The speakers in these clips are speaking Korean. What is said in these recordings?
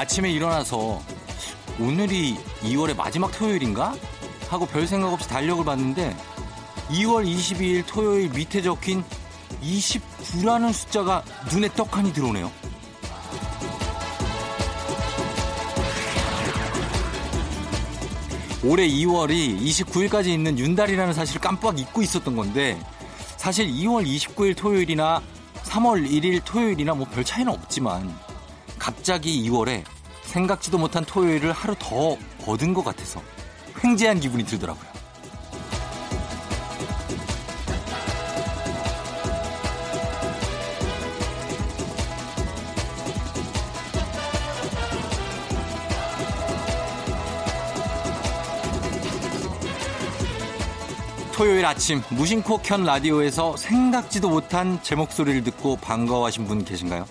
아침에 일어나서 오늘이 2월의 마지막 토요일인가? 하고 별 생각 없이 달력을 봤는데 2월 22일 토요일 밑에 적힌 29라는 숫자가 눈에 떡하니 들어오네요. 올해 2월이 29일까지 있는 윤달이라는 사실을 깜빡 잊고 있었던 건데 사실 2월 29일 토요일이나 3월 1일 토요일이나 뭐 별 차이는 없지만 갑자기 2월에 생각지도 못한 토요일을 하루 더 얻은 것 같아서 횡재한 기분이 들더라고요. 토요일 아침 무심코 켠 라디오에서 생각지도 못한 제 목소리를 듣고 반가워하신 분 계신가요?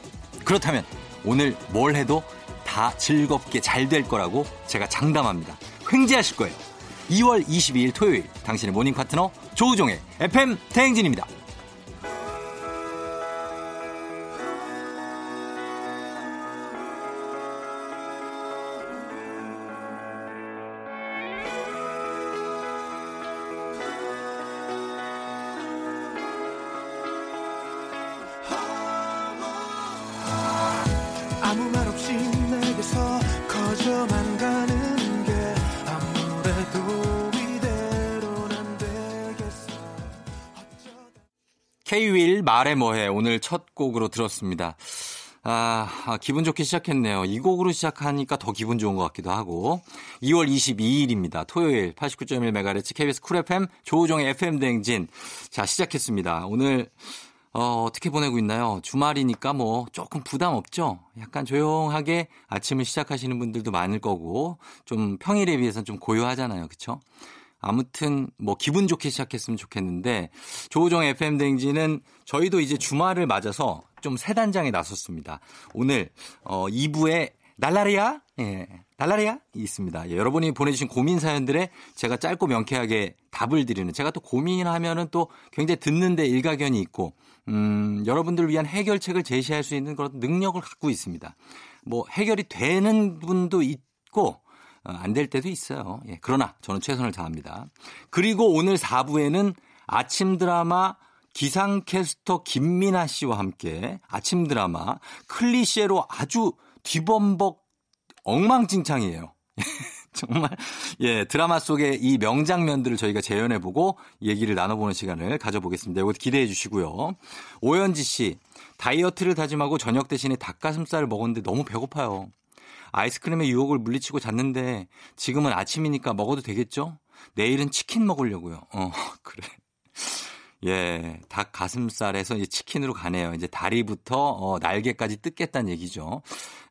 그렇다면 오늘 뭘 해도 다 즐겁게 잘 될 거라고 제가 장담합니다. 횡재하실 거예요. 2월 22일 토요일 당신의 모닝 파트너 조우종의 FM 대행진입니다. 말해 뭐해 오늘 첫 곡으로 들었습니다. 아, 아, 기분 좋게 시작했네요. 이 곡으로 시작하니까 더 기분 좋은 것 같기도 하고. 2월 22일입니다. 토요일 89.1MHz KBS 쿨 FM 조우종의 FM 대행진. 자, 시작했습니다. 오늘 어, 어떻게 보내고 있나요? 주말이니까 뭐 조금 부담 없죠? 약간 조용하게 아침을 시작하시는 분들도 많을 거고 좀 평일에 비해서는 좀 고요하잖아요. 그쵸? 아무튼 뭐 기분 좋게 시작했으면 좋겠는데 조우종 FM 댕지는 저희도 이제 주말을 맞아서 좀 새 단장에 나섰습니다. 오늘 어 2부에 날라리야? 예. 날라리야? 있습니다. 예, 여러분이 보내주신 고민 사연들에 제가 짧고 명쾌하게 답을 드리는 제가 또 고민하면은 또 굉장히 듣는데 일가견이 있고 음, 여러분들을 위한 해결책을 제시할 수 있는 그런 능력을 갖고 있습니다. 뭐 해결이 되는 분도 있고 어, 안 될 때도 있어요. 예, 그러나 저는 최선을 다합니다. 그리고 오늘 4부에는 아침 드라마 기상캐스터 김민아 씨와 함께 아침 드라마 클리셰로 아주 뒤범벅 엉망진창이에요. 정말 예 드라마 속의 이 명장면들을 저희가 재현해 보고 얘기를 나눠보는 시간을 가져보겠습니다. 이것도 기대해 주시고요. 오현지 씨 다이어트를 다짐하고 저녁 대신에 닭가슴살을 먹었는데 너무 배고파요. 아이스크림의 유혹을 물리치고 잤는데 지금은 아침이니까 먹어도 되겠죠? 내일은 치킨 먹으려고요. 어, 그래. 예, 닭 가슴살에서 이제 치킨으로 가네요. 이제 다리부터 어, 날개까지 뜯겠다는 얘기죠.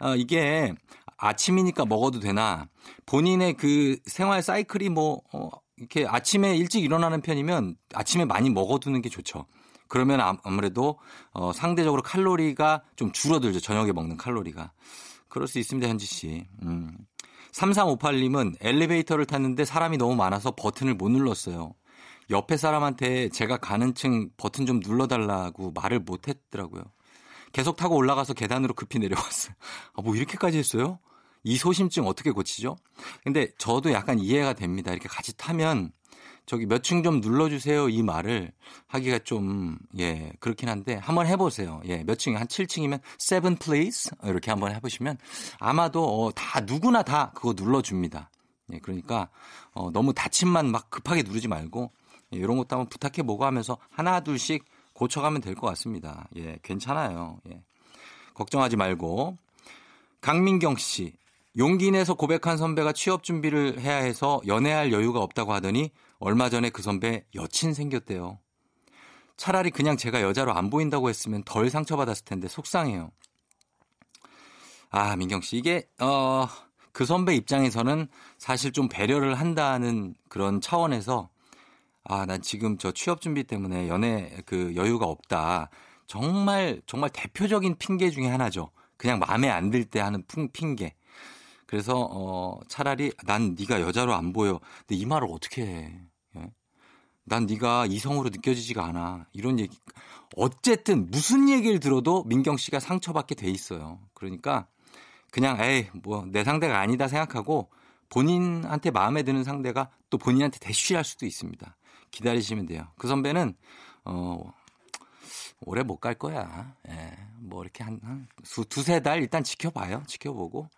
어, 이게 아침이니까 먹어도 되나 본인의 그 생활 사이클이 뭐 어, 이렇게 아침에 일찍 일어나는 편이면 아침에 많이 먹어두는 게 좋죠. 그러면 아무래도 어, 상대적으로 칼로리가 좀 줄어들죠. 저녁에 먹는 칼로리가. 그럴 수 있습니다, 현지 씨. 음. 3358님은 엘리베이터를 탔는데 사람이 너무 많아서 버튼을 못 눌렀어요. 옆에 사람한테 제가 가는 층 버튼 좀 눌러달라고 말을 못 했더라고요. 계속 타고 올라가서 계단으로 급히 내려왔어요. 아, 뭐 이렇게까지 했어요? 이 소심증 어떻게 고치죠? 근데 저도 약간 이해가 됩니다. 이렇게 같이 타면 저기 몇 층 좀 눌러주세요 이 말을 하기가 좀 예 그렇긴 한데 한번 해보세요. 예 몇 층 한 7층이면 seven please 이렇게 한번 해보시면 아마도 어, 다 누구나 다 그거 눌러줍니다. 예 그러니까 어, 너무 다침만 막 급하게 누르지 말고 예, 이런 것도 한번 부탁해 보고 하면서 하나 둘씩 고쳐가면 될 것 같습니다. 예 괜찮아요. 예 걱정하지 말고 강민경 씨 용기 내서 고백한 선배가 취업 준비를 해야 해서 연애할 여유가 없다고 하더니 얼마 전에 그 선배 여친 생겼대요. 차라리 그냥 제가 여자로 안 보인다고 했으면 덜 상처받았을 텐데 속상해요. 아, 민경 씨. 이게, 어, 그 선배 입장에서는 사실 좀 배려를 한다는 그런 차원에서 아, 난 지금 저 취업 준비 때문에 연애 그 여유가 없다. 정말, 정말 대표적인 핑계 중에 하나죠. 그냥 마음에 안 들 때 하는 핑계. 그래서 어 차라리 난 네가 여자로 안 보여. 근데 이 말을 어떻게 해? 예? 난 네가 이성으로 느껴지지가 않아. 이런 얘기. 어쨌든 무슨 얘기를 들어도 민경 씨가 상처받게 돼 있어요. 그러니까 그냥 에이 뭐 내 상대가 아니다 생각하고 본인한테 마음에 드는 상대가 또 본인한테 대쉬할 수도 있습니다. 기다리시면 돼요. 그 선배는 어 오래 못 갈 거야. 예. 뭐 이렇게 한, 한 두, 두세 달 일단 지켜봐요. 지켜보고.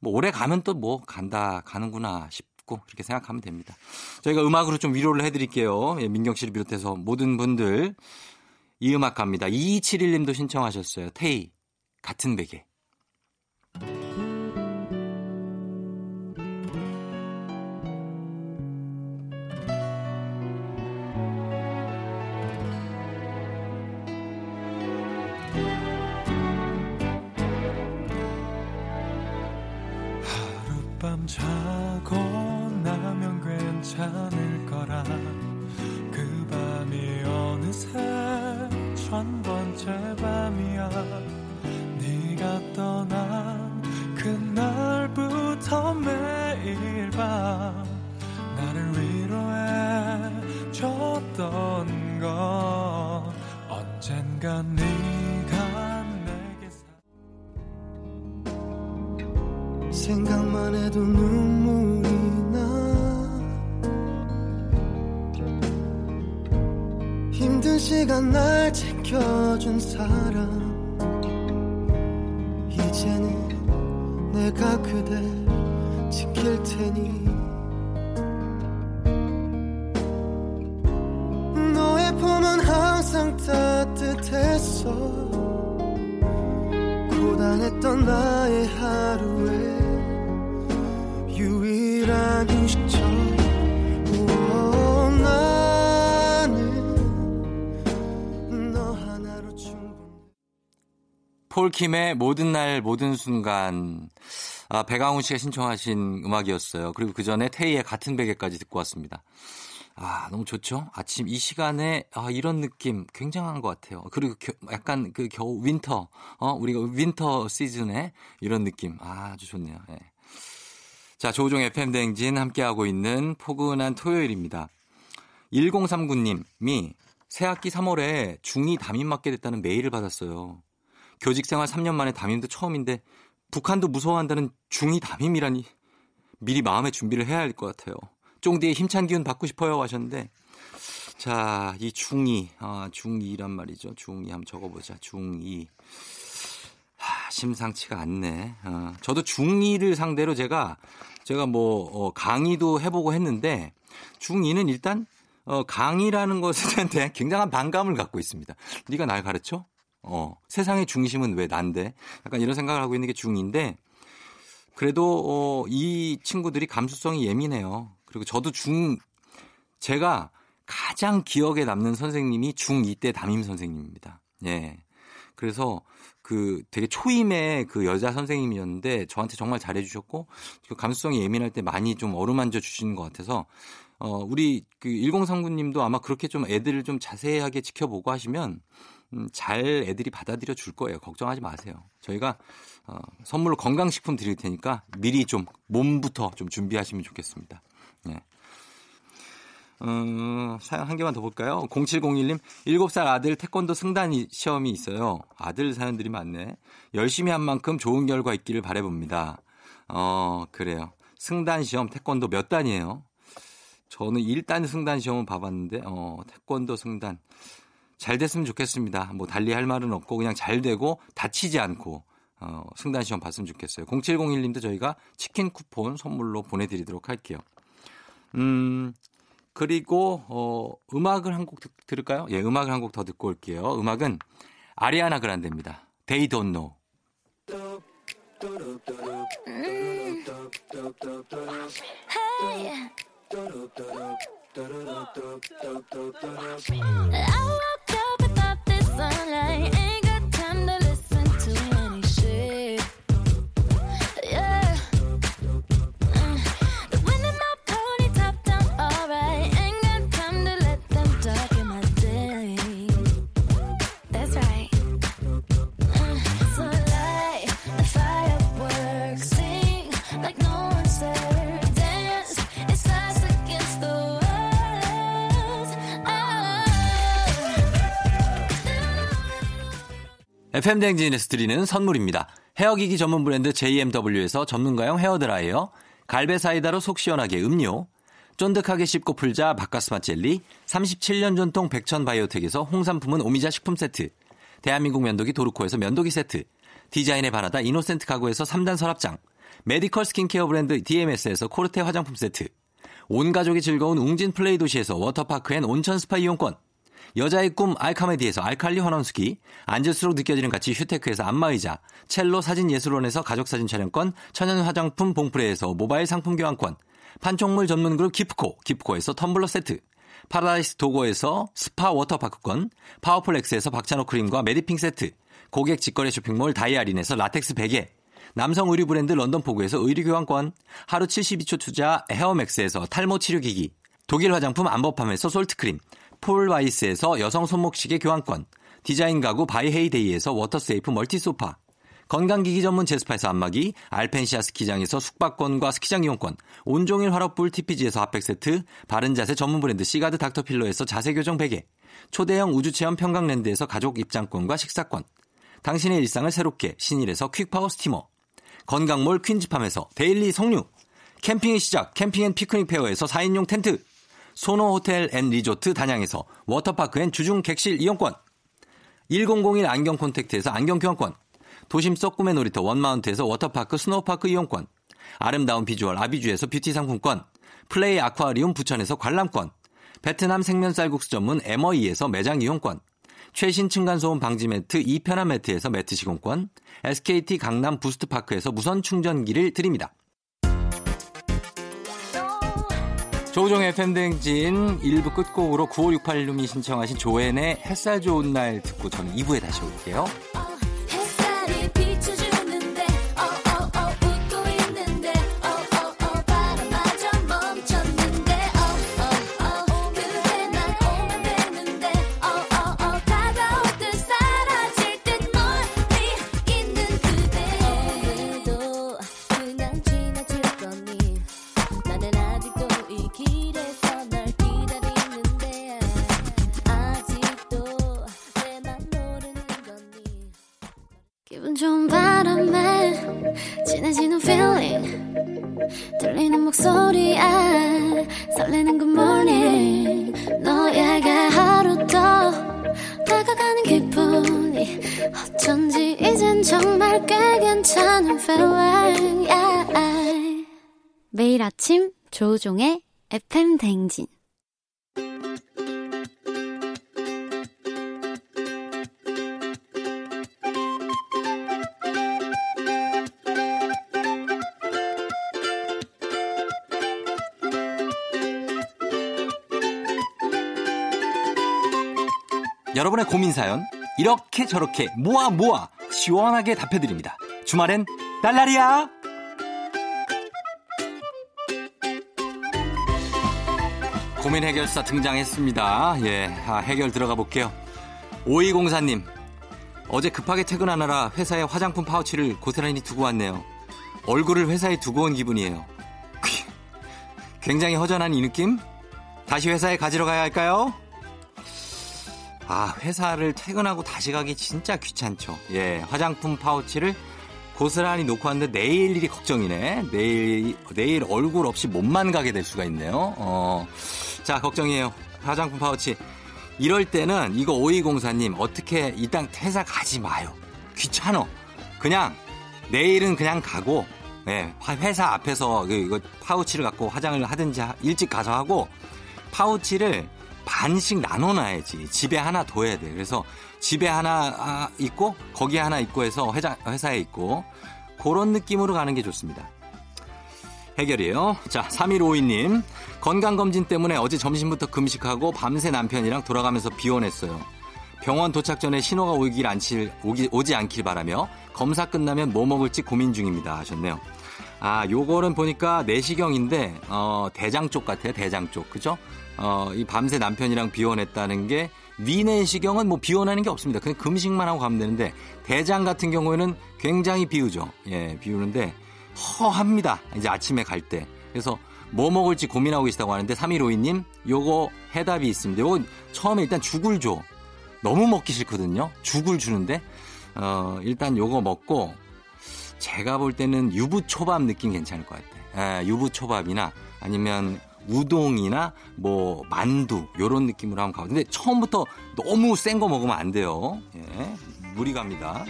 뭐 오래 가면 또 뭐 간다, 가는구나 싶고 이렇게 생각하면 됩니다. 저희가 음악으로 좀 위로를 해드릴게요. 예, 민경 씨를 비롯해서 모든 분들 이 음악 갑니다. 2271님도 신청하셨어요. 테이, 같은 베개. 폴 킴의 모든 날 모든 순간 아, 배강훈 씨가 신청하신 음악이었어요. 그리고 그 전에 테이의 같은 베개까지 듣고 왔습니다. 아, 너무 좋죠? 아침 이 시간에, 아, 이런 느낌 굉장한 것 같아요. 그리고 겨, 약간 그 겨울 winter, 어, 우리가 winter 시즌에 이런 느낌. 아, 아주 좋네요. 네. 자, 조우종 FM대행진 함께하고 있는 포근한 토요일입니다. 1039님이 새학기 3월에 중2 담임 맡게 됐다는 메일을 받았어요. 교직 생활 3년 만에 담임도 처음인데 북한도 무서워한다는 중2 담임이라니 미리 마음의 준비를 해야 할 것 같아요. 쫑디의 힘찬 기운 받고 싶어요 하셨는데 자, 이 중2, 아, 중2란 말이죠. 중2 한번 적어 보자. 중2. 하, 심상치가 않네. 어, 저도 중2를 상대로 제가, 제가 뭐, 어, 강의도 해보고 했는데, 중2는 일단, 어, 강의라는 것에 대한 굉장한 반감을 갖고 있습니다. 네가 날 가르쳐? 어, 세상의 중심은 왜 난데? 약간 이런 생각을 하고 있는 게 중인데 그래도 어, 이 친구들이 감수성이 예민해요. 그리고 저도 중 제가 가장 기억에 남는 선생님이 중2 때 담임 선생님입니다. 예. 그래서 그 되게 초임의 그 여자 선생님이었는데 저한테 정말 잘해주셨고 그 감수성이 예민할 때 많이 좀 어루만져 주시는 것 같아서 어 우리 그 1039님도 아마 그렇게 좀 애들을 좀 자세하게 지켜보고 하시면 음, 잘 애들이 받아들여 줄 거예요. 걱정하지 마세요. 저희가 어, 선물로 건강식품 드릴 테니까 미리 좀 몸부터 좀 준비하시면 좋겠습니다. 예. 음, 사연 한 개만 더 볼까요? 0701님, 7살 아들 태권도 승단 시험이 있어요. 아들 사연들이 많네. 열심히 한 만큼 좋은 결과 있기를 바래봅니다. 어, 그래요. 승단 시험 태권도 몇 단이에요? 저는 1단 승단 시험은 봐봤는데, 어, 태권도 승단. 잘 됐으면 좋겠습니다. 뭐 달리 할 말은 없고 그냥 잘 되고 다치지 않고 어, 승단 시험 봤으면 좋겠어요. 0701님도 저희가 치킨 쿠폰 선물로 보내드리도록 할게요. 음, 그리고, 어, 음악을 한 곡 들을까요? 예, 음악을 한 곡 더 듣고 올게요. 음악은 아리아나 그란데입니다. They don't know. 음. Sunlight. FM 대행진에서 드리는 선물입니다. 헤어기기 전문 브랜드 JMW에서 전문가용 헤어드라이어, 갈배 사이다로 속 시원하게 음료, 쫀득하게 씹고 풀자 박카스맛 젤리, 37년 전통 백천 바이오텍에서 홍삼품은 오미자 식품 세트, 대한민국 면도기 도르코에서 면도기 세트, 디자인의 바라다 이노센트 가구에서 3단 서랍장, 메디컬 스킨케어 브랜드 DMS에서 코르테 화장품 세트, 온 가족이 즐거운 웅진 플레이 도시에서 워터파크 and 온천 스파 이용권, 여자의 꿈 알카메디에서 알칼리 환원수기, 앉을수록 느껴지는 가치 휴테크에서 안마의자, 첼로 사진예술원에서 가족사진 촬영권, 천연 화장품 봉프레에서 모바일 상품 교환권, 판촉물 전문 그룹 기프코, 기프코에서 텀블러 세트, 파라다이스 도고에서 스파 워터파크권, 파워풀엑스에서 박찬호 크림과 메디핑 세트, 고객 직거래 쇼핑몰 다이아린에서 라텍스 베개, 남성 의류 브랜드 런던포구에서 의류 교환권, 하루 72초 투자 헤어맥스에서 탈모 치료기기, 독일 화장품 안버팜에서 솔트크림, 폴와이스에서 여성 손목시계 교환권, 디자인 가구 바이헤이데이에서 워터세이프 멀티소파, 건강기기 전문 제스파에서 안마기, 알펜시아 스키장에서 숙박권과 스키장 이용권, 온종일 화롯불 TPG에서 핫팩세트, 바른자세 전문 브랜드 시가드 닥터필로에서 자세교정 베개, 초대형 우주체험 평강랜드에서 가족 입장권과 식사권, 당신의 일상을 새롭게 신일에서 퀵파워 스티머, 건강몰 퀸즈팜에서 데일리 석류, 캠핑의 시작 캠핑 앤 피크닉 페어에서 4인용 텐트, 소노 호텔 앤 리조트 단양에서 워터파크 and 주중 객실 이용권, 1001 안경 콘택트에서 안경 교환권, 도심 속 꿈의 놀이터 원마운트에서 워터파크 스노우파크 이용권, 아름다운 비주얼 아비주에서 뷰티 상품권, 플레이 아쿠아리움 부천에서 관람권, 베트남 생면 쌀국수 전문 에머이에서 매장 이용권, 최신 층간소음 방지 매트 이편한 매트에서 매트 시공권, SKT 강남 부스트파크에서 무선 충전기를 드립니다. 조우종의 팬댕진 1부 끝곡으로 9568님이 신청하신 조앤의 햇살 좋은 날 듣고 저는 2부에 다시 올게요. 사연 이렇게 저렇게 모아 모아 시원하게 답해드립니다. 주말엔 딸날이야. 고민 해결사 등장했습니다. 예, 아, 해결 들어가 볼게요. 5204님, 어제 급하게 퇴근하느라 회사에 화장품 파우치를 고스란히 두고 왔네요. 얼굴을 회사에 두고 온 기분이에요. 굉장히 허전한 이 느낌? 다시 회사에 가지러 가야 할까요? 아, 회사를 퇴근하고 다시 가기 진짜 귀찮죠. 예, 화장품 파우치를 고스란히 놓고 왔는데 내일 일이 걱정이네. 내일, 내일 얼굴 없이 몸만 가게 될 수가 있네요. 어, 자, 걱정이에요. 화장품 파우치. 이럴 때는 이거 5204님 어떻게 이 땅 퇴사 가지 마요. 귀찮어. 그냥 내일은 그냥 가고 예, 회사 앞에서 그 이거 파우치를 갖고 화장을 하든지 하- 일찍 가서 하고 파우치를 반씩 나눠놔야지. 집에 하나 둬야 돼. 그래서 집에 하나 아, 있고 거기에 하나 있고 해서 회자, 회사에 있고 그런 느낌으로 가는 게 좋습니다. 해결이에요. 자, 3152님. 건강검진 때문에 어제 점심부터 금식하고 밤새 남편이랑 돌아가면서 비원했어요. 병원 도착 전에 신호가 오길 않길, 오기, 오지 않길 바라며 검사 끝나면 뭐 먹을지 고민 중입니다. 하셨네요. 아, 요거는 보니까 내시경인데, 어, 대장 쪽 같아요. 대장 쪽. 그죠? 어, 이 밤새 남편이랑 비원했다는 게 위내시경은 뭐 비원하는 게 없습니다. 그냥 금식만 하고 가면 되는데 대장 같은 경우에는 굉장히 비우죠. 예, 비우는데 허합니다. 이제 아침에 갈 때. 그래서 뭐 먹을지 고민하고 계시다고 하는데 3152님 요거 해답이 있습니다. 요거 처음에 일단 죽을 줘. 너무 먹기 싫거든요. 죽을 주는데 어, 일단 요거 먹고 제가 볼 때는 유부초밥 느낌 괜찮을 것 같아. 예, 유부초밥이나 아니면 우동이나 뭐 만두 요런 느낌으로 한번 가고. 근데 처음부터 너무 센 거 먹으면 안 돼요. 예, 무리 갑니다.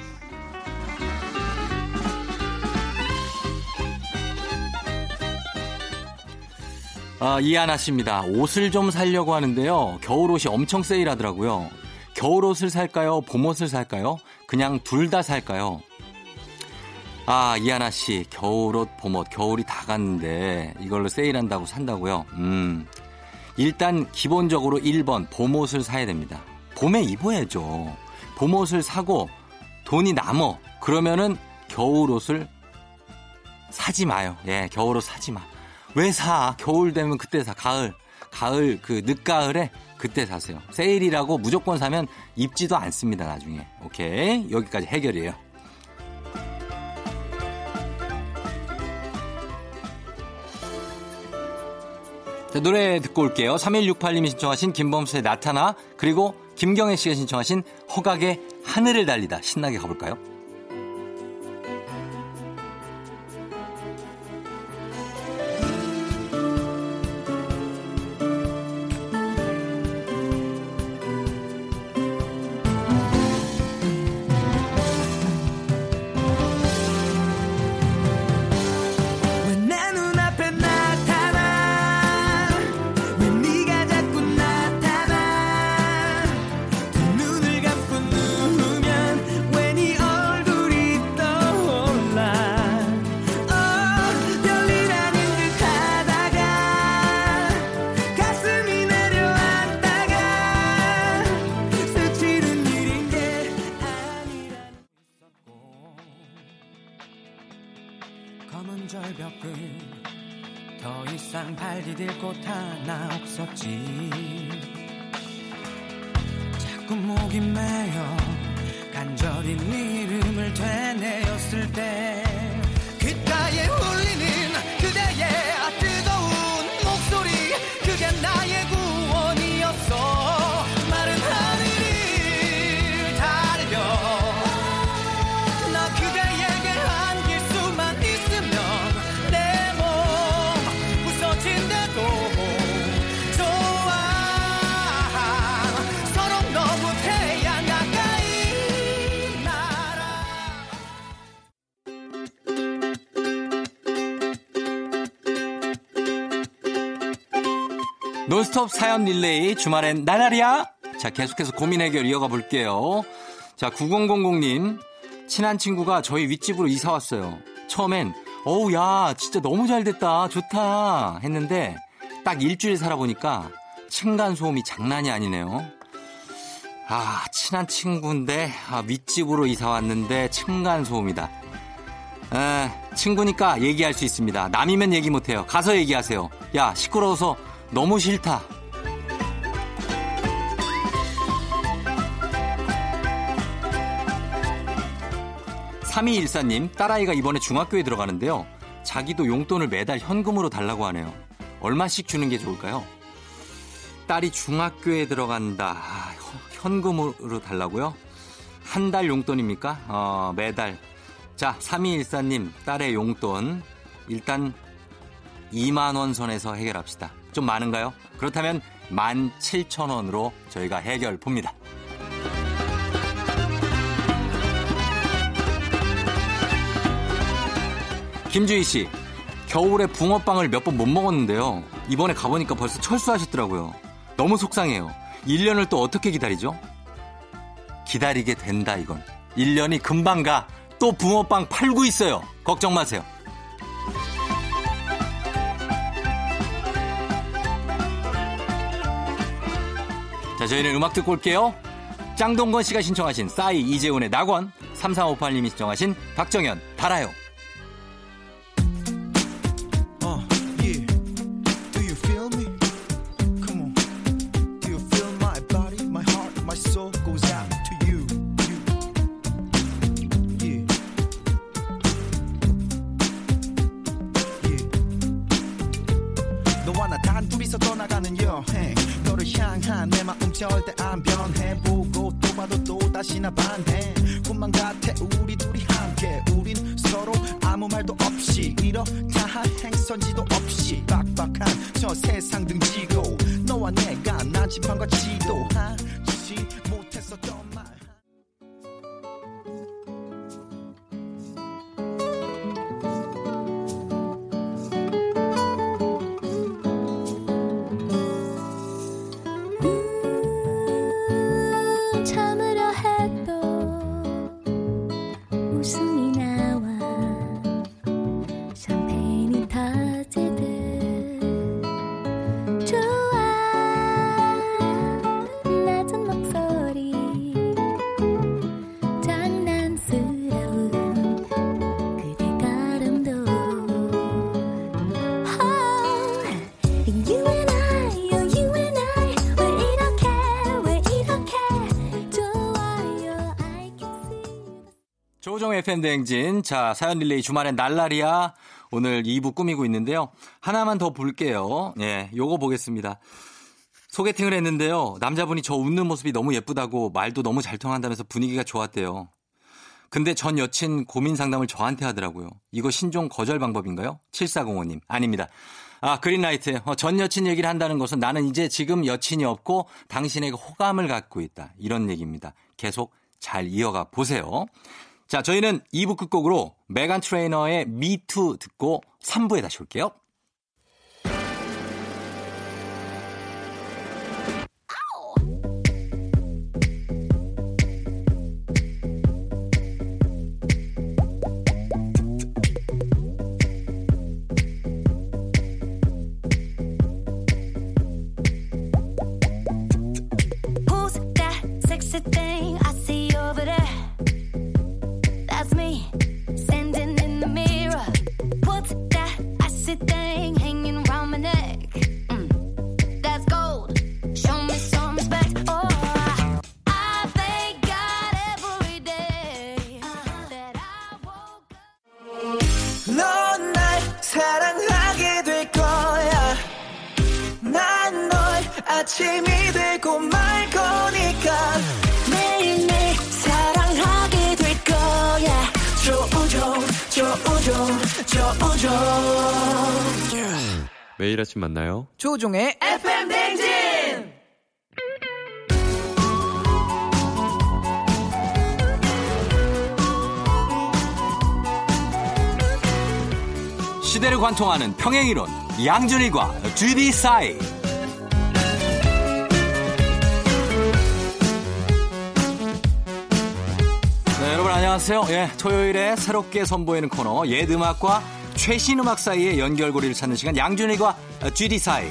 아, 이하나 씨입니다. 옷을 좀 살려고 하는데요. 겨울옷이 엄청 세일하더라고요. 겨울옷을 살까요? 봄옷을 살까요? 그냥 둘 다 살까요? 아, 이하나 씨. 겨울옷, 봄옷. 겨울이 다 갔는데 이걸로 세일한다고 산다고요? 음. 일단 기본적으로 1번 봄옷을 사야 됩니다. 봄에 입어야죠. 봄옷을 사고 돈이 남어. 그러면은 겨울옷을 사지 마요. 예, 겨울옷 사지 마. 왜 사? 겨울 되면 그때 사. 가을. 가을 그 늦가을에 그때 사세요. 세일이라고 무조건 사면 입지도 않습니다, 나중에. 오케이. 여기까지 해결이에요. 자, 노래 듣고 올게요. 3168님이 신청하신 김범수의 나타나 그리고 김경혜 씨가 신청하신 허각의 하늘을 달리다 신나게 가볼까요? 스톱 사연 릴레이 주말엔 나날이야. 자, 계속해서 고민 해결 이어가 볼게요. 자, 9000님. 친한 친구가 저희 윗집으로 이사 왔어요. 처음엔 어우 야, 진짜 너무 잘 됐다. 좋다. 했는데 딱 일주일 살아보니까 층간 소음이 장난이 아니네요. 아, 친한 친구인데 아, 윗집으로 이사 왔는데 층간 소음이다. 에, 친구니까 얘기할 수 있습니다. 남이면 얘기 못해요. 가서 얘기하세요. 야, 시끄러워서 너무 싫다. 3214님, 딸아이가 이번에 중학교에 들어가는데요. 자기도 용돈을 매달 현금으로 달라고 하네요. 얼마씩 주는 게 좋을까요? 딸이 중학교에 들어간다. 아, 현금으로 달라고요? 한 달 용돈입니까? 어, 매달. 자, 3214님, 딸의 용돈. 일단 2만원 선에서 해결합시다. 좀 많은가요? 그렇다면 17,000원으로 저희가 해결 봅니다. 김주희 씨, 겨울에 붕어빵을 몇 번 못 먹었는데요. 이번에 가보니까 벌써 철수하셨더라고요. 너무 속상해요. 1년을 또 어떻게 기다리죠? 기다리게 된다, 이건. 1년이 금방 가. 또 붕어빵 팔고 있어요. 걱정 마세요. 자, 저희는 음악 듣고 올게요. 짱동건 씨가 신청하신 싸이 이재훈의 낙원, 3358님이 신청하신 박정현, 달아요. 조종 FM 대행진. 자, 사연 릴레이 주말엔 날라리야. 오늘 2부 꾸미고 있는데요. 하나만 더 볼게요. 예, 요거 보겠습니다. 소개팅을 했는데요. 남자분이 저 웃는 모습이 너무 예쁘다고 말도 너무 잘 통한다면서 분위기가 좋았대요. 근데 전 여친 고민 상담을 저한테 하더라고요. 이거 신종 거절 방법인가요? 7405님. 아닙니다. 아, 그린라이트. 어, 전 여친 얘기를 한다는 것은 나는 이제 지금 여친이 없고 당신에게 호감을 갖고 있다. 이런 얘기입니다. 계속 잘 이어가 보세요. 자, 저희는 2부 끝곡으로 메간 트레이너의 미투 듣고 3부에 다시 올게요. 아침이 되고 말 거니까 매일매일 사랑하게 될 거야. 조우종 조우종 조우종 매일 아침 만나요. 조종의 FM 댕진. 시대를 관통하는 평행이론 양준일과 GD 사이 안녕하세요. 예, 토요일에 새롭게 선보이는 코너 옛 음악과 최신 음악 사이의 연결고리를 찾는 시간 양준일과 GD 사이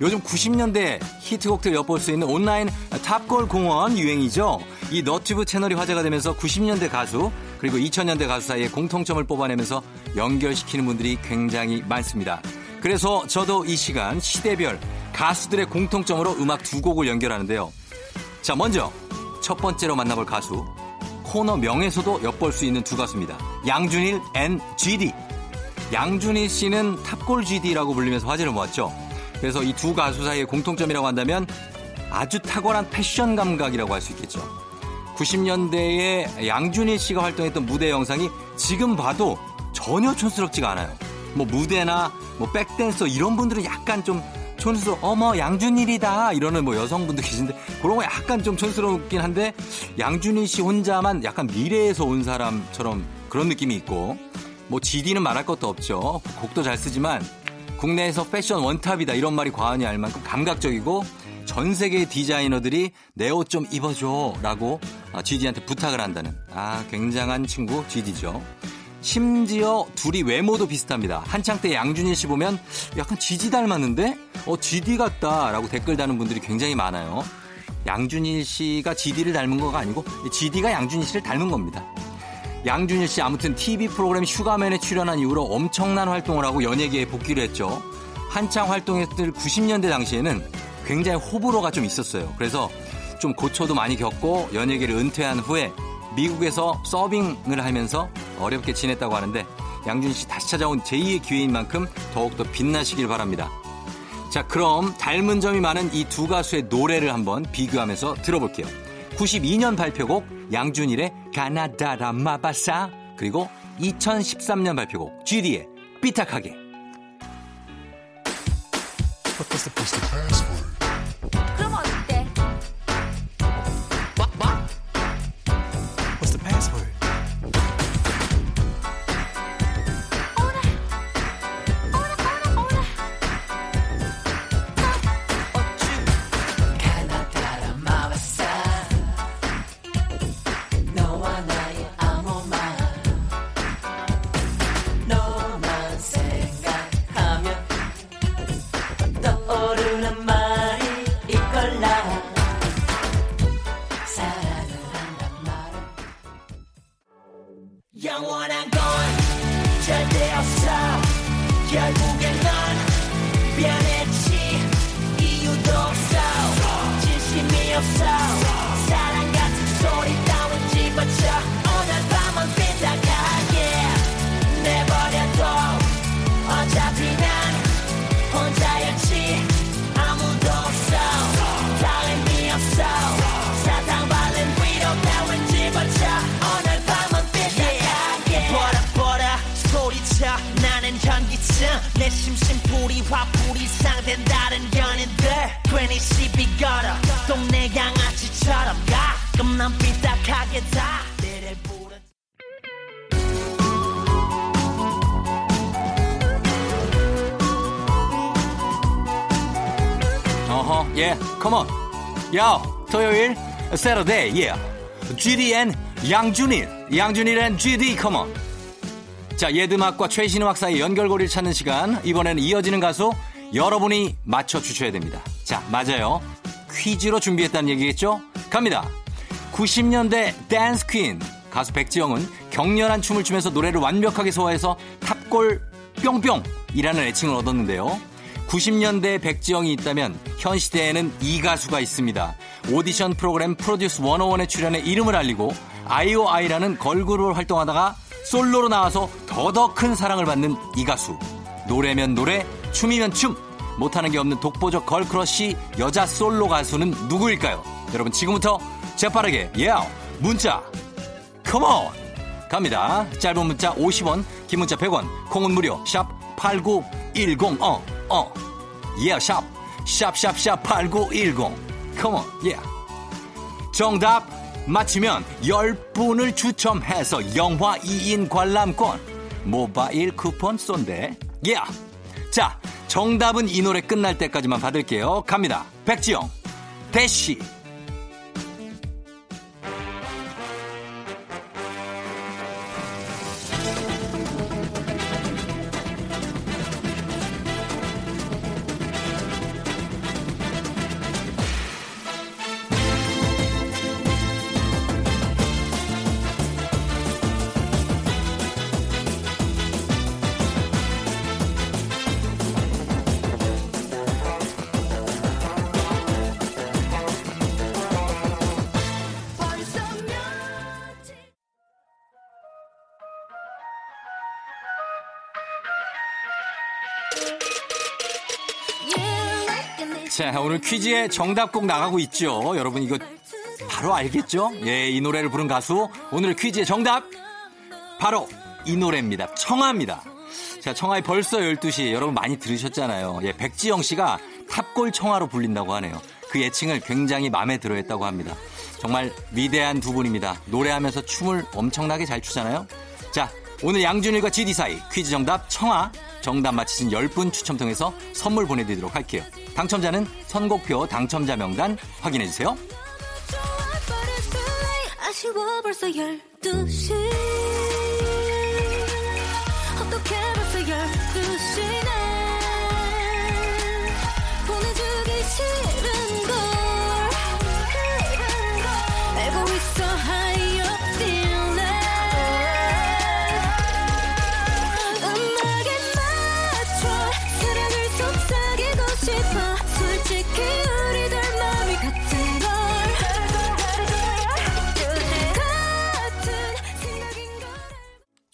요즘 90년대 히트곡들 엿볼 수 있는 온라인 탑골 공원 유행이죠. 이 너튜브 채널이 화제가 되면서 90년대 가수 그리고 2000년대 가수 사이의 공통점을 뽑아내면서 연결시키는 분들이 굉장히 많습니다. 그래서 저도 이 시간 시대별 가수들의 공통점으로 음악 두 곡을 연결하는데요. 자, 먼저 첫 번째로 만나볼 가수 코너 명에서도 엿볼 수 있는 두 가수입니다. 양준일 and GD. 양준일 씨는 탑골 GD라고 불리면서 화제를 모았죠. 그래서 이 두 가수 사이의 공통점이라고 한다면 아주 탁월한 패션 감각이라고 할 수 있겠죠. 90년대에 양준일 씨가 활동했던 무대 영상이 지금 봐도 전혀 촌스럽지가 않아요. 뭐 무대나 뭐 백댄서 이런 분들은 약간 좀 촌스러워 어머 양준일이다 이러는 뭐 여성분들 계신데 그런 거 약간 좀 촌스럽긴 한데 양준일 씨 혼자만 약간 미래에서 온 사람처럼 그런 느낌이 있고 뭐 GD는 말할 것도 없죠. 곡도 잘 쓰지만 국내에서 패션 원탑이다 이런 말이 과언이 알 만큼 감각적이고 전 세계의 디자이너들이 내 옷 좀 입어줘라고 GD한테 부탁을 한다는 아 굉장한 친구 GD죠. 심지어 둘이 외모도 비슷합니다. 한창 때 양준일 씨 보면 약간 GD 닮았는데 어 GD 같다 라고 댓글 다는 분들이 굉장히 많아요. 양준일 씨가 GD를 닮은 거가 아니고 GD가 양준일 씨를 닮은 겁니다. 양준일 씨 아무튼 TV 프로그램 슈가맨에 출연한 이후로 엄청난 활동을 하고 연예계에 복귀를 했죠. 한창 활동했을 90년대 당시에는 굉장히 호불호가 좀 있었어요. 그래서 좀 고초도 많이 겪고 연예계를 은퇴한 후에 미국에서 서빙을 하면서 어렵게 지냈다고 하는데 양준일 씨 다시 찾아온 제2의 기회인 만큼 더욱더 빛나시길 바랍니다. 자, 그럼 닮은 점이 많은 이 두 가수의 노래를 한번 비교하면서 들어볼게요. 92년 발표곡 양준일의 가나다라 마바사 그리고 2013년 발표곡 GD의 삐딱하게. 그럼 Saturday, 예. GD and 양준일, 양준일 and GD, come on. 자, 옛 음악과 최신 음악 사이 연결고리를 찾는 시간. 이번에는 이어지는 가수 여러분이 맞춰주셔야 됩니다. 자, 맞아요. 퀴즈로 준비했다는 얘기겠죠? 갑니다. 90년대 댄스 퀸 가수 백지영은 격렬한 춤을 추면서 노래를 완벽하게 소화해서 탑골 뿅뿅이라는 애칭을 얻었는데요. 90년대 백지영이 있다면 현 시대에는 이 가수가 있습니다. 오디션 프로그램 프로듀스 101에 출연해 이름을 알리고 아이오아이라는 걸그룹을 활동하다가 솔로로 나와서 더더 큰 사랑을 받는 이 가수. 노래면 노래, 춤이면 춤. 못하는 게 없는 독보적 girl crush 여자 솔로 가수는 누구일까요? 여러분 지금부터 재빠르게 예 문자 come on 갑니다. 짧은 문자 50원, 긴 문자 100원, 콩은 무료. 샵 8910. 어, 어. 예, 샵. 샵 샵 샵 8910. 컴온. 예. 정답 맞히면 10분을 추첨해서 영화 2인 관람권 모바일 쿠폰 쏜대. 예. 자, 정답은 이 노래 끝날 때까지만 받을게요. 갑니다. 백지영. 대시. 자, 오늘 퀴즈에 정답곡 나가고 있죠. 여러분 이거 바로 알겠죠? 예, 이 노래를 부른 가수 오늘 퀴즈의 정답 바로 이 노래입니다. 청아입니다. 자, 청아의 벌써 12시 여러분 많이 들으셨잖아요. 예, 백지영 씨가 탑골 청아로 불린다고 하네요. 그 애칭을 굉장히 마음에 들어 했다고 합니다. 정말 위대한 두 분입니다. 노래하면서 춤을 엄청나게 잘 추잖아요. 자, 오늘 양준일과 GD 사이 퀴즈 정답 청아 정답 맞히신 10분 추첨 통해서 선물 보내드리도록 할게요. 당첨자는 선곡표 당첨자 명단 확인해주세요. 아쉬워 벌써 12시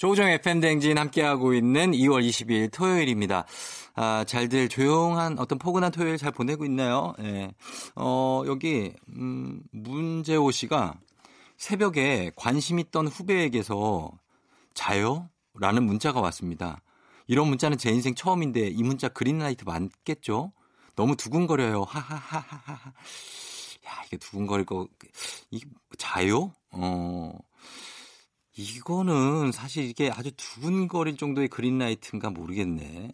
조우정 FM 댕진 함께하고 있는 2월 22일 토요일입니다. 아, 잘들 조용한 어떤 포근한 토요일 잘 보내고 있나요? 예. 어, 여기, 음, 문재호 씨가 새벽에 관심 있던 후배에게서 자요? 라는 문자가 왔습니다. 이런 문자는 제 인생 처음인데 이 문자 그린라이트 맞겠죠? 너무 두근거려요. 하하하하하. 야, 이게 두근거릴 거, 이게 자요? 어. 이거는 사실 이게 아주 두근거릴 정도의 그린라이트인가 모르겠네.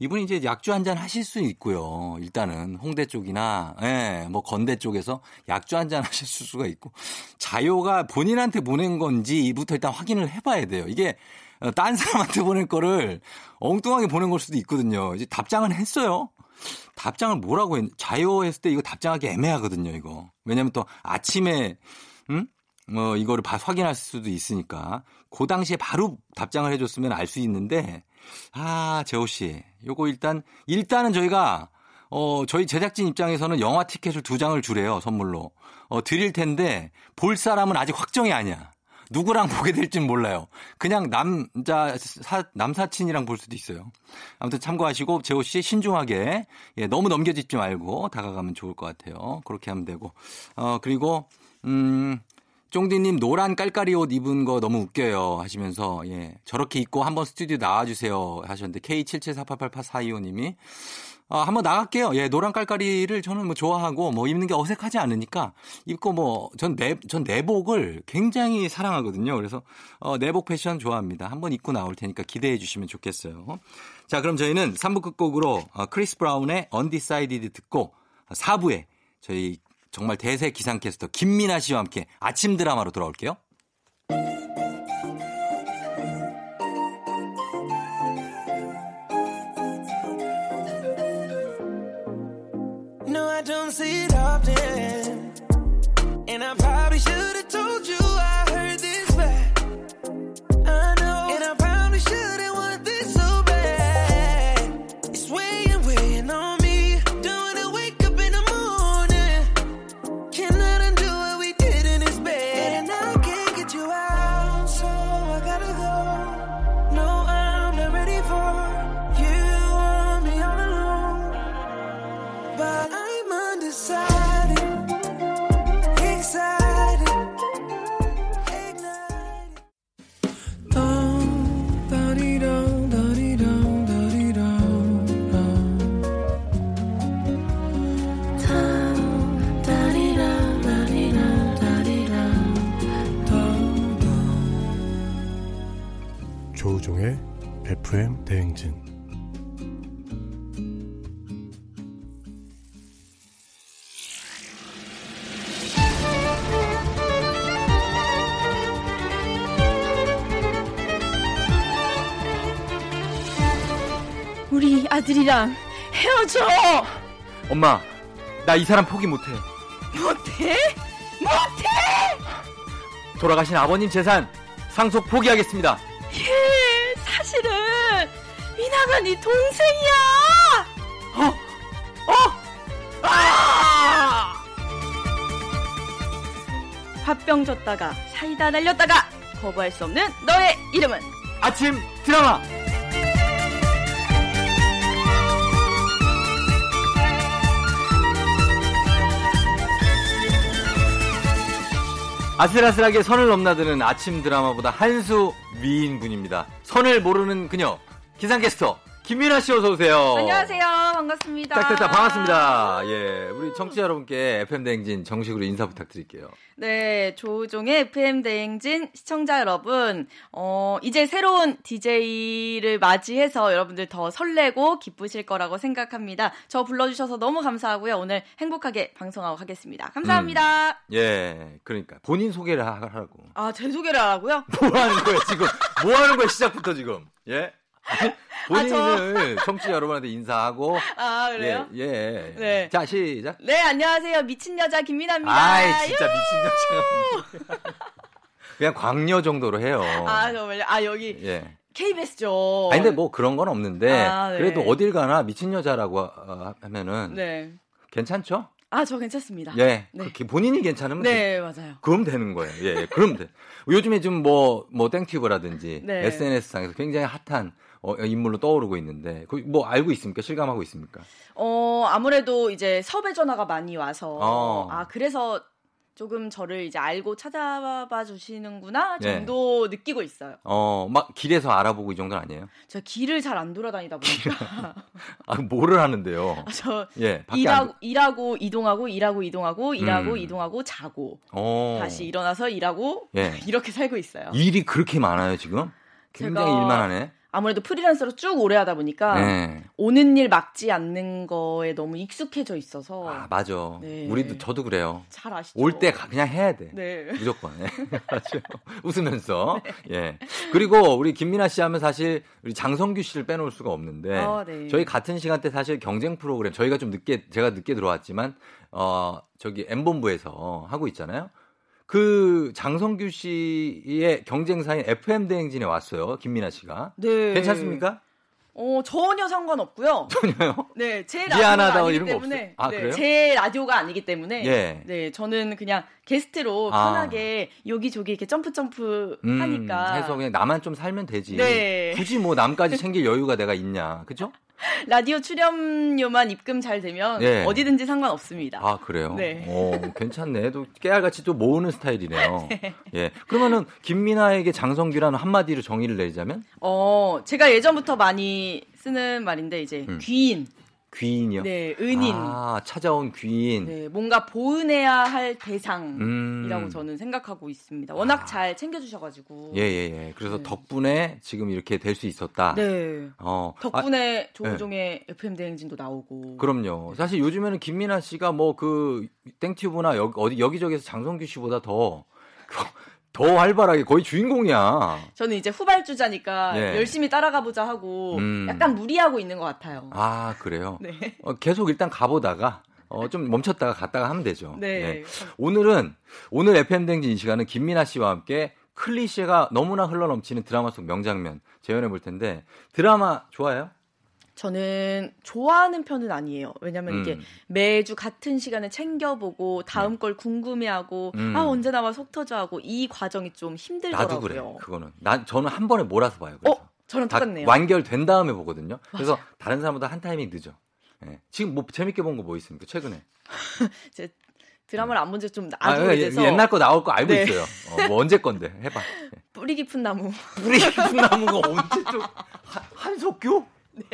이분이 이제 약주 한 잔 하실 수 있고요. 일단은 홍대 쪽이나 예, 뭐 건대 쪽에서 약주 한 잔 하실 수가 있고 자요가 본인한테 보낸 건지부터 일단 확인을 해봐야 돼요. 이게 어, 딴 사람한테 보낼 거를 엉뚱하게 보낸 걸 수도 있거든요. 이제 답장은 했어요. 답장을 뭐라고 했 자요 했을 때 이거 답장하기 애매하거든요, 이거. 왜냐면 또 아침에 음? 뭐 이거를 봐 확인할 수도 있으니까 그 당시에 바로 답장을 해줬으면 알 수 있는데 아 재호 씨 요거 일단 일단은 저희가 어 저희 제작진 입장에서는 영화 티켓을 두 장을 주래요 선물로. 어 드릴 텐데 볼 사람은 아직 확정이 아니야. 누구랑 보게 될지는 몰라요. 그냥 남자 사, 남사친이랑 볼 수도 있어요. 아무튼 참고하시고 재호 씨 신중하게 예, 너무 넘겨짓지 말고 다가가면 좋을 것 같아요. 그렇게 하면 되고. 어 그리고 음 쫑디님 노란 깔깔이 옷 입은 거 너무 웃겨요 하시면서 예 저렇게 입고 한번 스튜디오 나와주세요 하셨는데 K77488842호님이 아, 한번 나갈게요. 예, 노란 깔깔이를 저는 뭐 좋아하고 뭐 입는 게 어색하지 않으니까 입고 뭐 전 내, 전 내복을 굉장히 사랑하거든요. 그래서 어, 내복 패션 좋아합니다. 한번 입고 나올 테니까 기대해 주시면 좋겠어요. 자, 그럼 저희는 3부 끝곡으로 어, 크리스 브라운의 Undecided 듣고 4부에 저희 정말 대세 기상캐스터 김민아 씨와 함께 아침 드라마로 돌아올게요. 대행진 우리 아들이랑 헤어져! 엄마, 나 이 사람 포기 못해. 못해? 못해! 돌아가신 아버님 재산 상속 포기하겠습니다. 예, 사실은 미나가 네 동생이야! 어? 어? 아! 밥병 줬다가 사이다 날렸다가 거부할 수 없는 너의 이름은 아침 드라마. 아슬아슬하게 선을 넘나드는 아침 드라마보다 한 수 위인 분입니다. 선을 모르는 그녀 기상 캐스터 김민아 씨 어서 오세요. 안녕하세요. 반갑습니다. 딱딱딱 반갑습니다. 예, 우리 청취자 여러분께 FM 대행진 정식으로 인사 부탁드릴게요. 네, 조우종의 FM 대행진 시청자 여러분, 어, 이제 새로운 DJ를 맞이해서 여러분들 더 설레고 기쁘실 거라고 생각합니다. 저 불러 주셔서 너무 감사하고요. 오늘 행복하게 방송하고 가겠습니다. 감사합니다. 예, 그러니까 본인 소개를 하- 하라고. 아, 제 소개를 하라고요? 뭐 하는 거예요 지금? 뭐 하는 거예요 시작부터 지금? 예? 본인을 청취자 여러분한테 인사하고 아, 그래요? 예, 예. 네. 자 시작. 네, 안녕하세요. 미친 여자 김민아입니다. 아이 진짜 미친 여자. 그냥 광녀 정도로 해요. 아, 정말요? 아, 여기 예. KBS죠. 아니 근데 뭐 그런 건 없는데 아, 네. 그래도 어딜 가나 미친 여자라고 어, 하면은 네. 괜찮죠? 아, 저 괜찮습니다. 예. 네. 그렇게 본인이 괜찮으면 네, 맞아요. 그럼 되는 거예요. 예, 예, 그럼 돼. 요즘에 좀 뭐, 뭐, 땡튜브라든지, 네. SNS상에서 굉장히 핫한 어, 인물로 떠오르고 있는데, 그뭐 알고 있습니까? 실감하고 있습니까? 어, 아무래도 이제 섭외 전화가 많이 와서 어. 아, 그래서 조금 저를 이제 알고 찾아봐 주시는구나 네. 정도 느끼고 있어요. 어, 막 길에서 알아보고 이 정도는 아니에요? 제가 길을 잘 안 돌아다니다 보니까 아, 뭐를 하는데요? 저 예, 일하고 안. 일하고 이동하고 일하고 이동하고 일하고 음. 이동하고 자고 어. 다시 일어나서 일하고 예. 이렇게 살고 있어요. 일이 그렇게 많아요, 지금? 굉장히 일만 하네. 아무래도 프리랜서로 쭉 오래 하다 보니까 네. 오는 일 막지 않는 거에 너무 익숙해져 있어서 아, 맞아. 네. 우리도, 저도 그래요. 잘 아시죠? 올 때 그냥 해야 돼. 네. 무조건. 예. 맞아요. 웃으면서. 예. 그리고 우리 김민아 씨 하면 사실 우리 장성규 씨를 빼놓을 수가 없는데 아, 네. 저희 같은 시간대 사실 경쟁 프로그램 저희가 좀 늦게 제가 늦게 들어왔지만 어 저기 M본부에서 하고 있잖아요. 그 장성규 씨의 경쟁사인 FM 대행진에 왔어요. 김민아 씨가. 네. 괜찮습니까? 어 전혀 상관없고요. 전혀요? 네, 제 라디오가 아니기 때문에? 아, 네, 그래요? 제 라디오가 아니기 때문에 예. 네, 저는 그냥 게스트로 아. 편하게 여기저기 이렇게 점프 점프 음, 하니까 해서 그냥 나만 좀 살면 되지. 네. 굳이 뭐 남까지 챙길 여유가 내가 있냐. 그죠? 라디오 출연료만 입금 잘 되면 예. 어디든지 상관없습니다. 아, 그래요? 네. 오, 괜찮네. 또 깨알같이 또 모으는 스타일이네요. 예. 그러면은 김민아에게 장성규라는 한마디로 정의를 내리자면 어, 제가 예전부터 많이 쓰는 말인데 이제 음. 귀인, 귀인이요. 네, 은인, 아, 찾아온 귀인. 네, 뭔가 보은해야 할 대상이라고 음. 저는 생각하고 있습니다. 워낙 잘 챙겨주셔가지고. 예, 예, 예. 그래서 네. 덕분에 지금 이렇게 될 수 있었다. 네. 어. 아, 덕분에 조우종의 FM 대행진도 나오고. 그럼요. 사실 요즘에는 김민아 씨가 뭐 그 땡튜브나 여, 어디 여기저기서 장성규 씨보다 더, 더 활발하게 거의 주인공이야. 저는 이제 후발주자니까 예. 열심히 따라가 보자 하고 음. 약간 무리하고 있는 것 같아요. 아, 그래요? 네. 어, 계속 일단 가보다가 어, 좀 멈췄다가 갔다가 하면 되죠. 네. 예. 오늘은 오늘 FM 댕진 이 시간은 김민아 씨와 함께 클리셰가 너무나 흘러넘치는 드라마 속 명장면 재현해 볼 텐데 드라마 좋아해요? 저는 좋아하는 편은 아니에요. 왜냐면 이게 음. 매주 같은 시간에 챙겨보고 다음 걸 궁금해하고 음. 아 언제 나와 속 터져하고 이 과정이 좀 힘들더라고요. 나도 그래. 그거는 난 저는 한 번에 몰아서 봐요. 그래서. 어, 저랑 다 똑같네요. 완결된 다음에 보거든요. 그래서 다른 사람보다 한 타이밍 늦어. 예. 지금 뭐 재밌게 본 거 뭐 있습니까? 최근에? 제 드라마를 안 본지좀 아, 아주 예, 오래돼서 옛날 거 나올 거 알고 네. 있어요. 어, 뭐 언제 건데 해봐. 예. 뿌리 깊은 나무. 뿌리 깊은 나무가 언제 좀 한- 한석규? 네.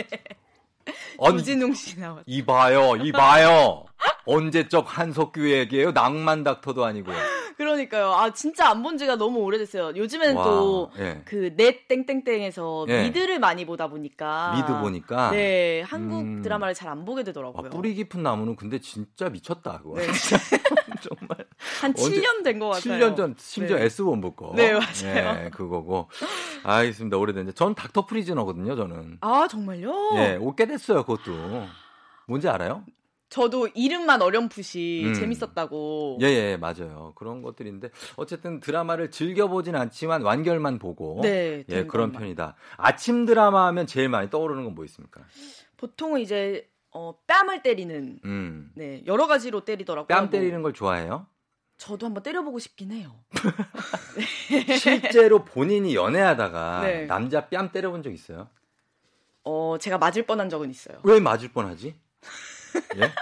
아니, 조진웅 씨 나왔. 이봐요, 이봐요. 언제적 한석규에게요? 낭만 닥터도 아니고요. 그러니까요. 아 진짜 안 본 지가 너무 오래됐어요. 요즘에는 와, 또 예. 그넷 땡땡땡에서 예. 미드를 많이 보다 보니까 미드 보니까. 네 한국 음. 드라마를 잘 안 보게 아, 되더라고요. 뿌리 깊은 나무는 근데 진짜 미쳤다, 그거. 네. 정말. 한 언제- 7년 된 것 같아요. 7년 전, 심지어 네. S본부 거. 네, 맞아요. 예, 그거고. 알겠습니다. 오래됐는데. 전 닥터 프리즈너거든요, 저는. 아 정말요? 예, 올게 됐어요, 그것도. 뭔지 알아요? 저도 이름만 어렴풋이 음. 재밌었다고. 예, 예, 맞아요. 그런 것들인데. 어쨌든 드라마를 즐겨보진 않지만 완결만 보고. 네, 예, 된 그런 것만. 편이다. 아침 드라마 하면 제일 많이 떠오르는 건 뭐 있습니까? 보통은 이제 어, 뺨을 때리는 음. 네 여러 가지로 때리더라고요. 뺨 뭐, 때리는 걸 좋아해요? 저도 한번 때려보고 싶긴 해요. 실제로 본인이 연애하다가 네. 남자 뺨 때려본 적 있어요? 어 제가 맞을 뻔한 적은 있어요. 왜 맞을 뻔하지? 예?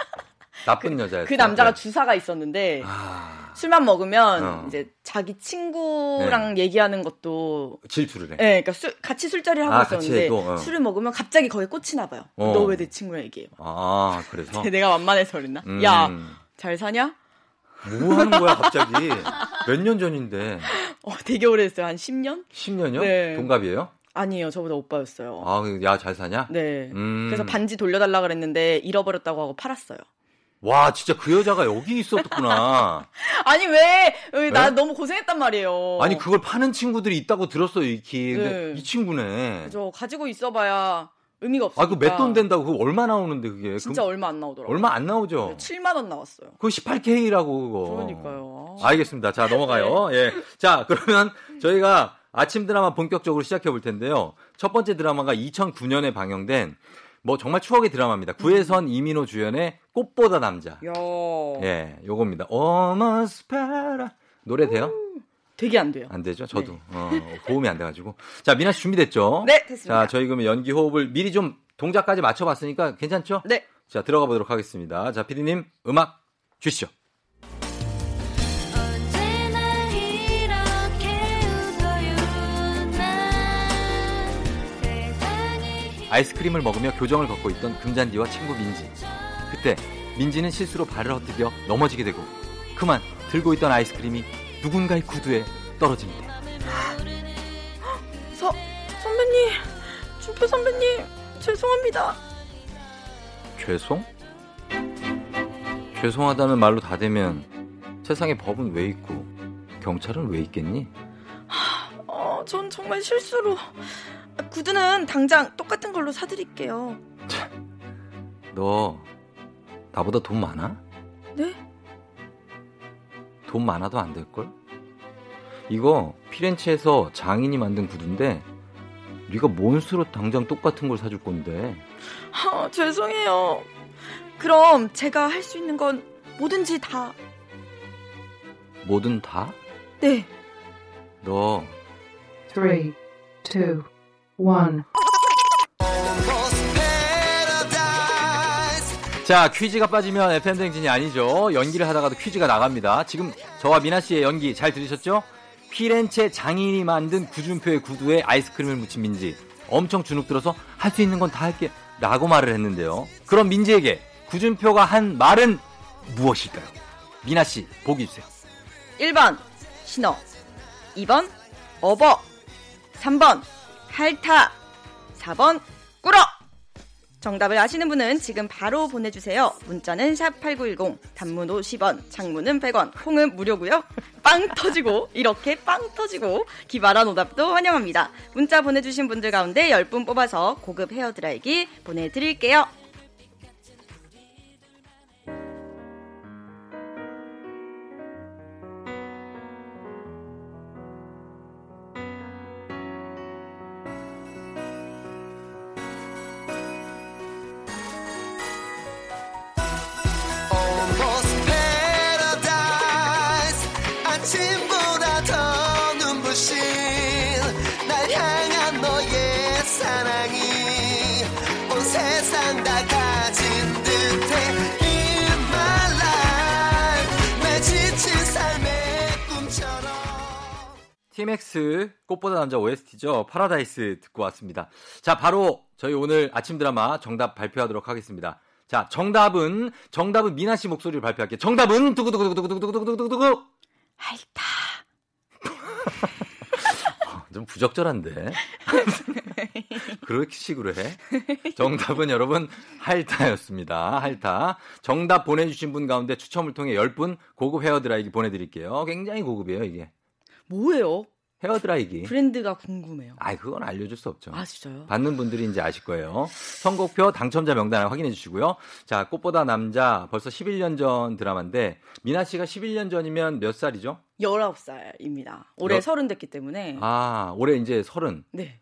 나쁜 여자였어요. 그 남자가 네. 주사가 있었는데 아, 술만 먹으면 어. 네. 이제 자기 친구랑 얘기하는 것도 질투를 해. 예, 그러니까 술, 같이 술자리를 하고 아, 있었는데 어. 술을 먹으면 갑자기 거기에 꽂히나 봐요. 어. 너왜 내 친구랑 얘기해? 아, 그래서. 내가 만만해서 그랬나? 음, 야, 잘 사냐? 뭐 하는 거야, 갑자기? 몇 년 전인데. 어, 되게 오래됐어요. 한 10년? 10년이요? 네. 동갑이에요? 아니에요. 저보다 오빠였어요. 아, 야, 잘 사냐? 네. 음. 그래서 반지 돌려달라 그랬는데 잃어버렸다고 하고 팔았어요. 와, 진짜 그 여자가 여기 있었구나. 아니 왜? 왜 나 네? 너무 고생했단 말이에요. 아니, 그걸 파는 친구들이 있다고 들었어요. 근데 네. 이 친구네. 저 가지고 있어봐야 의미가 없으니까. 아, 그 몇 돈 된다고 그거 얼마 나오는데, 그게. 진짜 그, 얼마 안 나오더라고요. 얼마 안 나오죠? 7만 원 나왔어요. 그거 18K라고, 그거. 그러니까요. 알겠습니다. 자, 넘어가요. 네. 예. 자, 그러면 저희가 아침 드라마 본격적으로 시작해 볼 텐데요. 첫 번째 드라마가 2009년에 방영된 뭐 정말 추억의 드라마입니다. 구혜선 이민호 주연의 꽃보다 남자. 야, 예, 요겁니다. Almost para. 노래 돼요? 되게 안 돼요. 안 되죠? 저도. 어, 호흡이 안 돼가지고. 자, 미나 씨 준비됐죠? 네, 됐습니다. 자, 저희 그러면 연기 호흡을 미리 좀 동작까지 맞춰봤으니까 괜찮죠? 네. 자, 들어가 보도록 하겠습니다. 자, 피디님, 음악 주시죠. 아이스크림을 먹으며 교정을 걷고 있던 금잔디와 친구 민지. 그때 민지는 실수로 발을 헛디뎌 넘어지게 되고 그만 들고 있던 아이스크림이 누군가의 구두에 떨어집니다. 서 선배님, 준표 선배님 죄송합니다. 죄송? 죄송하다는 말로 다 되면 세상에 법은 왜 있고 경찰은 왜 있겠니? 어, 전 정말 실수로 구두는 당장 똑같은 걸로 사드릴게요. 너 나보다 돈 많아? 네? 돈 많아도 안 될걸? 이거 피렌체에서 장인이 만든 구두인데 네가 뭔 수로 당장 똑같은 걸 사줄 건데 아, 죄송해요. 그럼 제가 할 수 있는 건 뭐든지 다. 뭐든 다? 네. 너 three, two, one. 자, 퀴즈가 빠지면 FM댕진이 아니죠. 연기를 하다가도 퀴즈가 나갑니다. 지금 저와 미나 씨의 연기 잘 들으셨죠? 피렌체 장인이 만든 구준표의 구두에 아이스크림을 묻힌 민지. 엄청 주눅 들어서 할 수 있는 건 다 할게. 라고 말을 했는데요. 그럼 민지에게 구준표가 한 말은 무엇일까요? 미나 씨, 보기 주세요. 1번 신어 2번 업어 3번 핥아 4번 꿇어 정답을 아시는 분은 지금 바로 보내주세요. 문자는 샵8910 단문 50원 장문은 100원 콩은 무료고요. 빵 터지고 이렇게 빵 터지고 기발한 오답도 환영합니다. 문자 보내주신 분들 가운데 10분 뽑아서 고급 헤어드라이기 보내드릴게요. TMX 꽃보다 남자 OST죠. 파라다이스 듣고 왔습니다. 자, 바로 저희 오늘 아침 드라마 정답 발표하도록 하겠습니다. 자, 정답은 정답은 미나 씨 목소리를 발표할게요. 정답은 두구두구두구두구두구두구두구두구 핥아 좀 부적절한데. 그렇게 식으로 해. 정답은 여러분 할타였습니다. 할타. 정답 보내주신 분 가운데 추첨을 통해 10분 고급 헤어드라이기 보내드릴게요. 굉장히 고급이에요 이게. 뭐예요? 헤어드라이기. 브랜드가 궁금해요. 아이 그건 알려줄 수 없죠. 아 진짜요? 받는 분들이 이제 아실 거예요. 선곡표 당첨자 명단을 확인해 주시고요. 자, 꽃보다 남자 벌써 11년 전 드라마인데 미나 씨가 11년 전이면 몇 살이죠? 19살입니다. 올해 여- 서른 됐기 때문에. 아, 올해 이제 30. 네.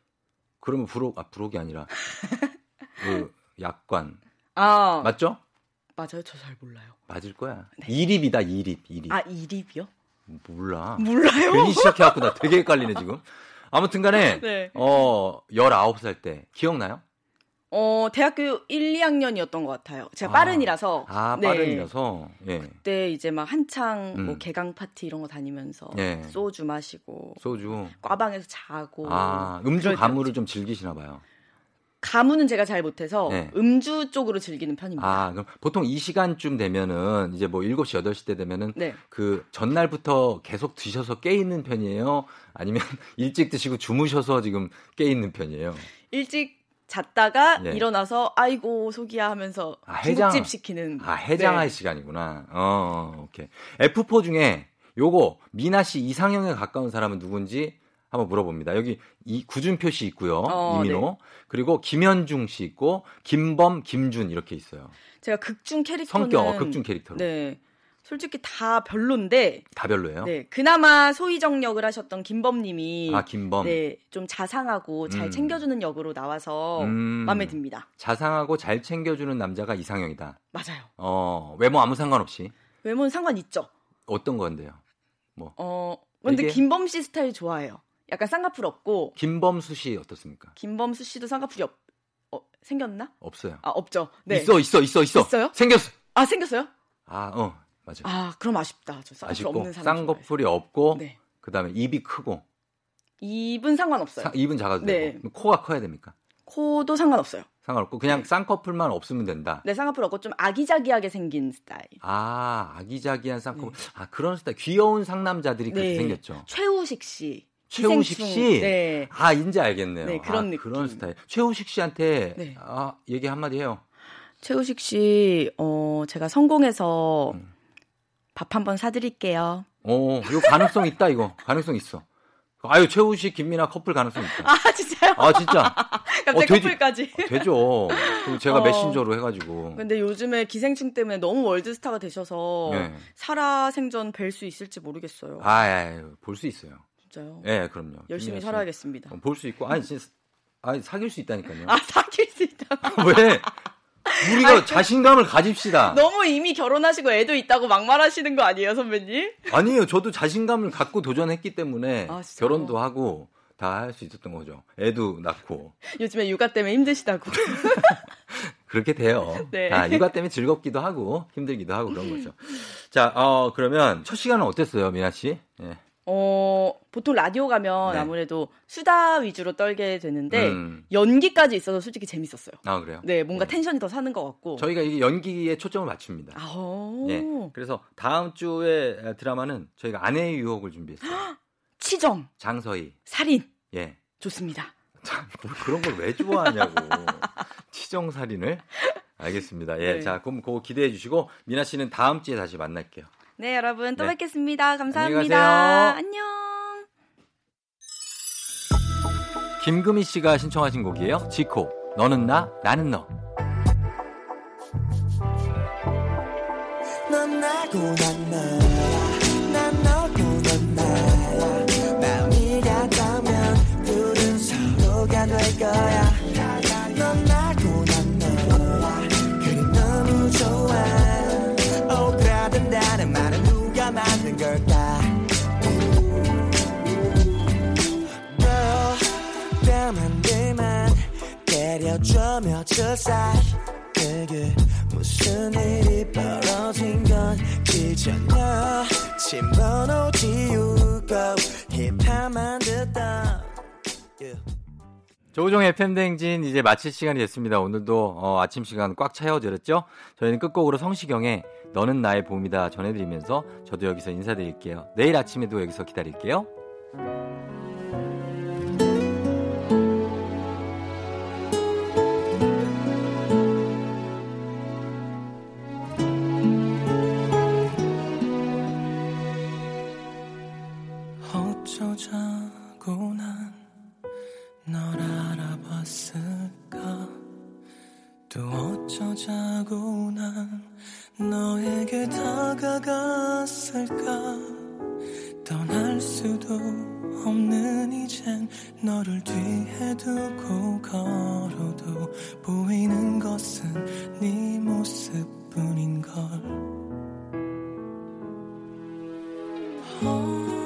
그러면 부록 아 부록이 아니라 그 약관 아, 맞죠? 맞아요. 저 잘 몰라요. 맞을 거야. 이립이다 이립 이립. 아, 이립이요? 몰라. 몰라요. 괜히 시작해갖고 나 되게 헷갈리네 지금. 아무튼 간에 네. 어 19살 때 기억나요? 어, 대학교 1, 2학년이었던 것 같아요. 제가 아. 빠른이라서. 아 네. 빠른이라서 예 그때 이제 막 한창 뭐 음. 개강 파티 이런 거 다니면서 예. 소주 마시고 소주. 과방에서 자고. 아 음주 가무를 때였죠. 좀 즐기시나 봐요. 가무는 제가 잘 못해서 네. 음주 쪽으로 즐기는 편입니다. 아, 그럼 보통 이 시간쯤 되면은 이제 뭐 7시, 8시 때 되면은 네. 그 전날부터 계속 드셔서 깨 있는 편이에요? 아니면 일찍 드시고 주무셔서 지금 깨 있는 편이에요? 일찍 잤다가 네. 일어나서 아이고 속이야 하면서 아, 해장. 중국집 시키는. 아, 해장할 네. 시간이구나. 어, 오케이. F4 중에 요거 미나 씨 이상형에 가까운 사람은 누군지 한번 물어봅니다. 여기 이 구준표 씨 있고요. 어, 이민호. 그리고 김현중 씨 있고 김범, 김준 이렇게 있어요. 제가 극중 캐릭터는 성격 어, 극중 캐릭터로. 네. 솔직히 다 별론데 다 별로예요? 네. 그나마 소희정 역을 하셨던 김범 님이 아, 김범. 네, 좀 자상하고 잘 음. 챙겨주는 역으로 나와서 음. 마음에 듭니다. 자상하고 잘 챙겨주는 남자가 이상형이다. 맞아요. 어, 외모 아무 상관없이. 외모는 상관 있죠. 어떤 건데요? 어, 근데 이게- 김범 씨 스타일 좋아해요. 약간 쌍꺼풀 없고 김범수 씨 어떻습니까? 김범수 씨도 쌍꺼풀이 없, 어, 생겼나? 없어요. 아, 없죠. 네. 있어, 있어, 있어, 있어. 있어요? 생겼어. 아, 생겼어요? 아, 어, 맞아. 아, 그럼 아쉽다. 저 쌍꺼풀 아쉽고 없는 사람. 쌍꺼풀이 없고 좋아해요. 네. 그다음에 입이 크고 입은 상관없어요. 사- 입은 작아도 네. 되고 코가 커야 됩니까? 코도 상관없어요. 상관없고 그냥 쌍꺼풀만 없으면 된다. 네, 쌍꺼풀 없고 좀 아기자기하게 생긴 스타일. 아, 아기자기한 쌍꺼풀. 아, 그런 스타일. 귀여운 상남자들이 그렇게 네. 생겼죠. 최우식 씨. 최우식. 씨? 네. 아, 이제 알겠네요. 네, 그런 아, 느낌. 그런 스타일. 최우식 씨한테 네. 아, 얘기 한마디 해요. 최우식 씨, 어, 제가 성공해서 음. 밥 한번 사드릴게요. 어, 이거 가능성 있다, 이거. 가능성 있어. 아유, 최우식, 김민아 커플 가능성 있다. 아, 진짜요? 아, 진짜. 갑자기 어. 커플까지. 되죠. 그럼 제가 어. 메신저로 해가지고. 근데 요즘에 기생충 때문에 너무 월드스타가 되셔서 네. 살아생전 뵐 수 있을지 모르겠어요. 아, 아유, 볼수 있어요. 진짜요? 예, 그럼요. 열심히. 살아야겠습니다. 어, 볼수 있고, 아니, 진짜, 아니, 사귈 수 있다니까요. 아, 사귈 수 있다. 왜? 우리가 자신감을 가집시다. 너무 이미 결혼하시고 애도 있다고 막말하시는 거 아니에요, 선배님? 아니에요. 저도 자신감을 갖고 도전했기 때문에 아? 결혼도 하고 다 할 수 있었던 거죠. 애도 낳고. 요즘에 육아 때문에 힘드시다고. 그렇게 돼요. 네. 아, 육아 때문에 즐겁기도 하고 힘들기도 하고 그런 거죠. 자, 어, 그러면 첫 시간은 어땠어요, 미나 씨? 예. 어, 보통 라디오 가면 네. 아무래도 수다 위주로 떨게 되는데 음. 연기까지 있어서 솔직히 재밌었어요. 아, 그래요? 네, 뭔가 네. 텐션이 더 사는 것 같고. 저희가 이게 연기에 초점을 맞춥니다. 아오. 예. 그래서 다음 주에 드라마는 저희가 아내의 유혹을 준비했어요. 치정, 장서희. 살인. 예. 좋습니다. 참, 뭐 그런 걸 왜 좋아하냐고. 치정 살인을. 알겠습니다. 예. 네. 자, 그럼 그거 기대해 주시고, 미나 씨는 다음 주에 다시 만날게요. 네, 여러분 또 네. 뵙겠습니다. 감사합니다. 안녕. 김금희 씨가 신청하신 곡이에요. 지코. 너는 나, 나는 너. 넌 나고 난너 사이 그게 무슨 일이 벌어진 건지잖아 침번호 지우고 힙합만 듣다. 조종의 팬댕진 이제 마칠 시간이 됐습니다. 오늘도 어, 아침 시간 꽉 차여들었죠? 저희는 끝곡으로 성시경의 너는 나의 봄이다 전해드리면서 저도 여기서 인사드릴게요. 내일 아침에도 여기서 기다릴게요. 저 자고 난 너에게 다가갔을까 떠날 수도 없는 이젠 너를 뒤에 두고 걸어도 보이는 것은 네 모습뿐인 걸. Oh.